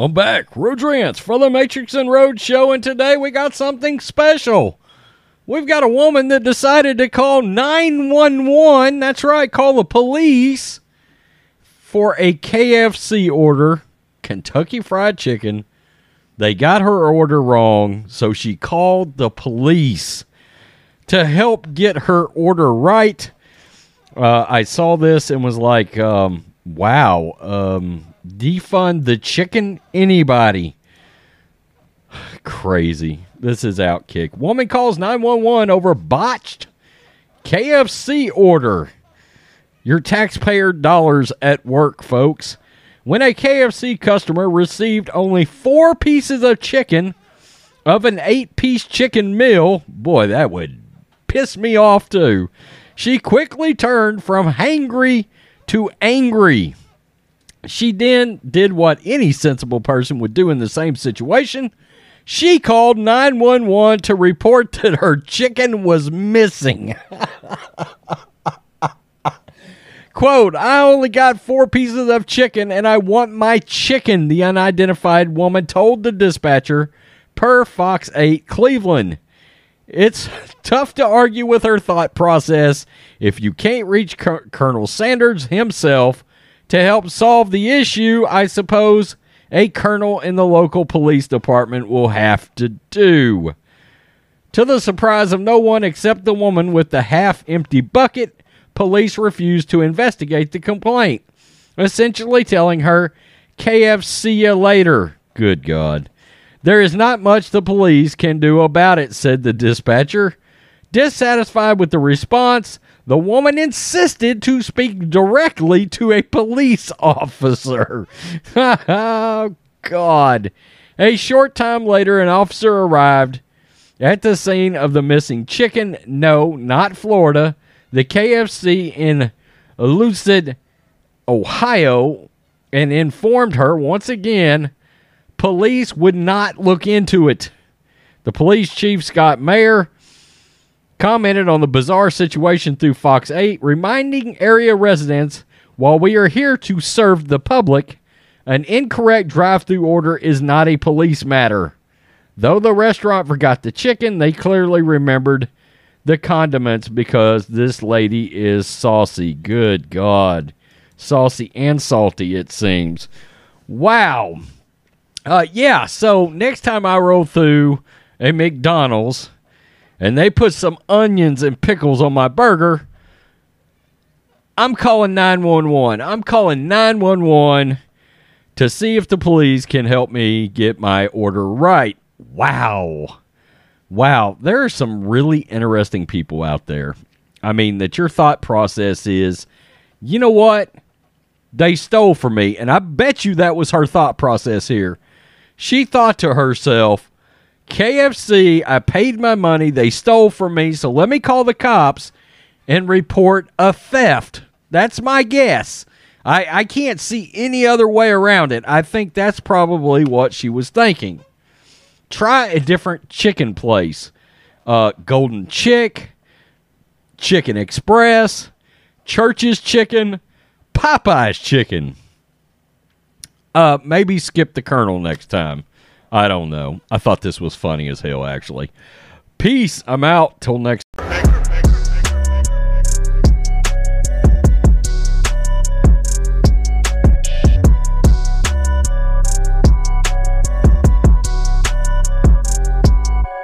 I'm back, Rodrance for the Matrix and Road Show, and today we got something special. We've got a woman that decided to call 911. That's right, call the police for a KFC order, Kentucky Fried Chicken. They got her order wrong, so she called the police to help get her order right. Uh, I saw this and was like, um, wow, um, defund the chicken anybody. Crazy. This is Outkick. Woman calls 911 over botched KFC order. Your taxpayer dollars at work, folks. When a KFC customer received only four pieces of chicken of an eight piece chicken meal, boy, that would piss me off too. She quickly turned from hangry to angry. She then did what any sensible person would do in the same situation. She called 911 to report that her chicken was missing. Quote, I only got four pieces of chicken and I want my chicken, the unidentified woman told the dispatcher per Fox 8 Cleveland. It's tough to argue with her thought process if you can't reach Col- Sanders himself to help solve the issue. I suppose a colonel in the local police department will have to do. To the surprise of no one except the woman with the half empty bucket, police refused to investigate the complaint, essentially telling her, KFC you later. Good God. There is not much the police can do about it, said the dispatcher. Dissatisfied with the response, the woman insisted to speak directly to a police officer. oh, God. A short time later, an officer arrived at the scene of the missing chicken. No, not Florida. The KFC in Euclid, Ohio, and informed her once again police would not look into it. The police chief, Scott Meyer, commented on the bizarre situation through Fox 8, reminding area residents while we are here to serve the public, an incorrect drive through order is not a police matter. Though the restaurant forgot the chicken, they clearly remembered the condiments because this lady is saucy. Good God. Saucy and salty, it seems. Wow. Uh, yeah, so next time I roll through a McDonald's and they put some onions and pickles on my burger, I'm calling 911. I'm calling 911 to see if the police can help me get my order right. Wow. Wow. There are some really interesting people out there. I mean, that your thought process is, you know what? They stole from me. And I bet you that was her thought process here. She thought to herself, KFC, I paid my money. They stole from me. So let me call the cops and report a theft. That's my guess. I, I can't see any other way around it. I think that's probably what she was thinking. Try a different chicken place uh, Golden Chick, Chicken Express, Church's Chicken, Popeye's Chicken. Uh, maybe skip the Colonel next time. I don't know. I thought this was funny as hell, actually. Peace. I'm out. Till next